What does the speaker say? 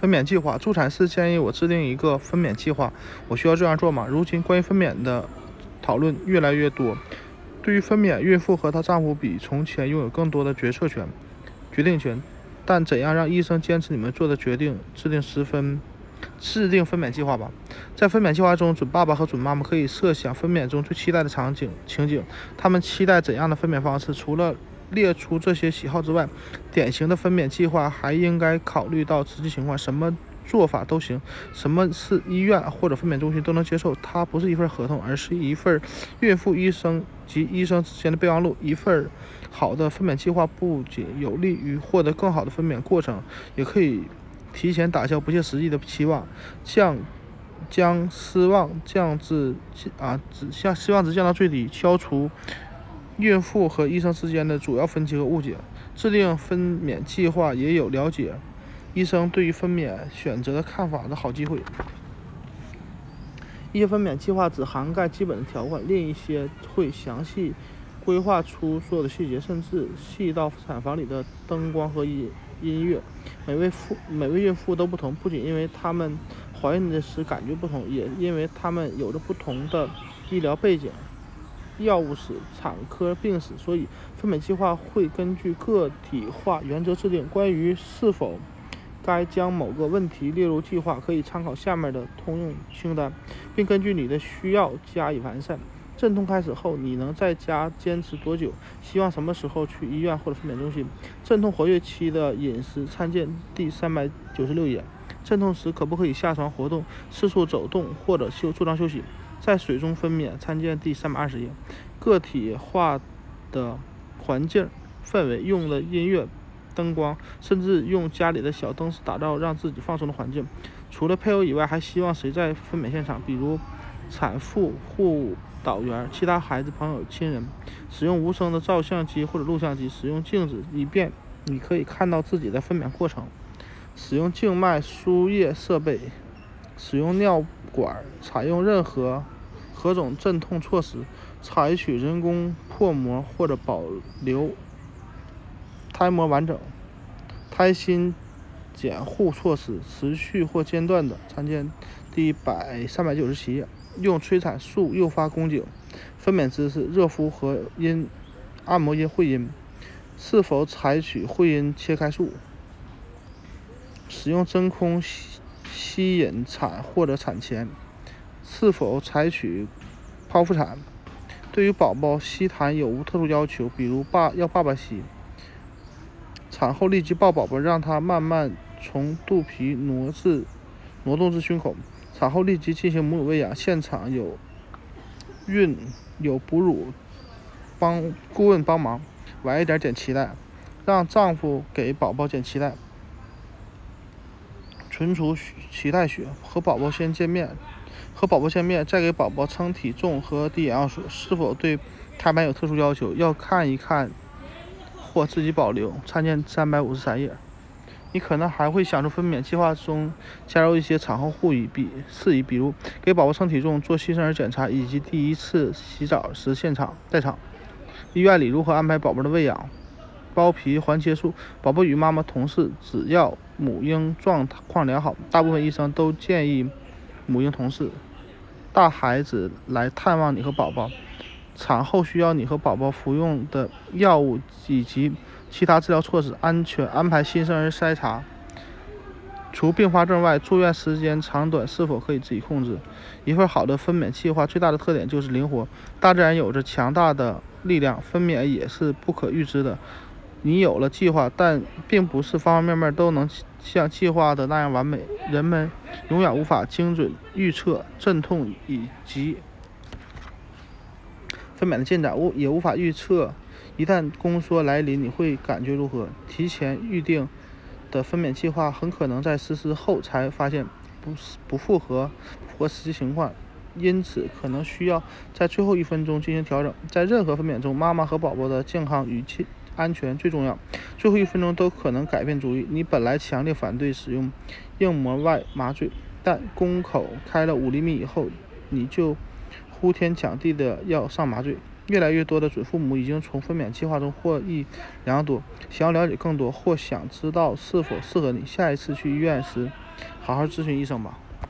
分娩计划。助产士建议我制定一个分娩计划，我需要这样做吗？如今关于分娩的讨论越来越多，对于分娩，孕妇和她丈夫比从前拥有更多的决策权、决定权。但怎样让医生坚持你们做的决定？制定十分。制定分娩计划吧。在分娩计划中，准爸爸和准妈妈可以设想分娩中最期待的场景情景，他们期待怎样的分娩方式？除了列出这些喜好之外，典型的分娩计划还应该考虑到实际情况，什么做法都行，什么是医院或者分娩中心都能接受。它不是一份合同，而是一份孕妇、医生及医生之间的备忘录。一份好的分娩计划不仅有利于获得更好的分娩过程，也可以。提前打消不切实际的期望，降将失望降至啊，只降失望值降到最低，消除孕妇和医生之间的主要分歧和误解。制定分娩计划也有了解医生对于分娩选择的看法的好机会。一些分娩计划只涵盖基本的条款，另一些会详细规划出所有的细节，甚至细到产房里的灯光和音。音乐，每位妇每位孕妇都不同，不仅因为她们怀孕的时感觉不同，也因为她们有着不同的医疗背景、药物史、产科病史，所以分娩计划会根据个体化原则制定。关于是否该将某个问题列入计划，可以参考下面的通用清单，并根据你的需要加以完善。阵痛开始后，你能在家坚持多久？希望什么时候去医院或者分娩中心？阵痛活跃期的饮食参见第三百九十六页。阵痛时可不可以下床活动、四处走动或者休坐床休息？在水中分娩参见第三百二十页。个体化的环境氛围，用的音乐、灯光，甚至用家里的小灯饰打造让自己放松的环境。除了配偶以外，还希望谁在分娩现场？比如产妇、护。导员、其他孩子、朋友、亲人，使用无声的照相机或者录像机，使用镜子，以便你可以看到自己的分娩过程。使用静脉输液设备，使用尿管，采用任何何种镇痛措施，采取人工破膜或者保留胎膜完整。胎心减护措施，持续或间断的，参见第百三百九十七页。用催产素诱发宫颈，分娩姿势，热敷和阴按摩阴会阴，是否采取会阴切开术？使用真空吸吸引产或者产前，是否采取剖腹产？对于宝宝吸痰有无特殊要求？比如爸要爸爸吸。产后立即抱宝宝，让他慢慢从肚皮挪至挪动至胸口。产后立即进行母乳喂养，现场有孕有哺乳帮顾问帮忙，晚一点剪脐带，让丈夫给宝宝剪脐带，存储脐带血，和宝宝先见面，和宝宝见面，再给宝宝称体重和滴眼药水，是否对胎盘有特殊要求，要看一看或自己保留，参见三百五十三页。你可能还会想出分娩计划中加入一些产后护理比事宜，比如给宝宝称体重、做新生儿检查，以及第一次洗澡时现场在场。医院里如何安排宝宝的喂养？包皮环切术，宝宝与妈妈同室，只要母婴状况良好，大部分医生都建议母婴同事。大孩子来探望你和宝宝，产后需要你和宝宝服用的药物以及。其他治疗措施，安全安排新生儿筛查。除并发症外，住院时间长短是否可以自己控制？一份好的分娩计划最大的特点就是灵活。大自然有着强大的力量，分娩也是不可预知的。你有了计划，但并不是方方面面都能像计划的那样完美。人们永远无法精准预测阵痛以及分娩的进展，无也无法预测。一旦宫缩来临，你会感觉如何？提前预定的分娩计划很可能在实施后才发现不不符合符合实际情况，因此可能需要在最后一分钟进行调整。在任何分娩中，妈妈和宝宝的健康与安全最重要，最后一分钟都可能改变主意。你本来强烈反对使用硬膜外麻醉，但宫口开了五厘米以后，你就呼天抢地的要上麻醉。越来越多的准父母已经从分娩计划中获益良多。想要了解更多或想知道是否适合你，下一次去医院时好好咨询医生吧。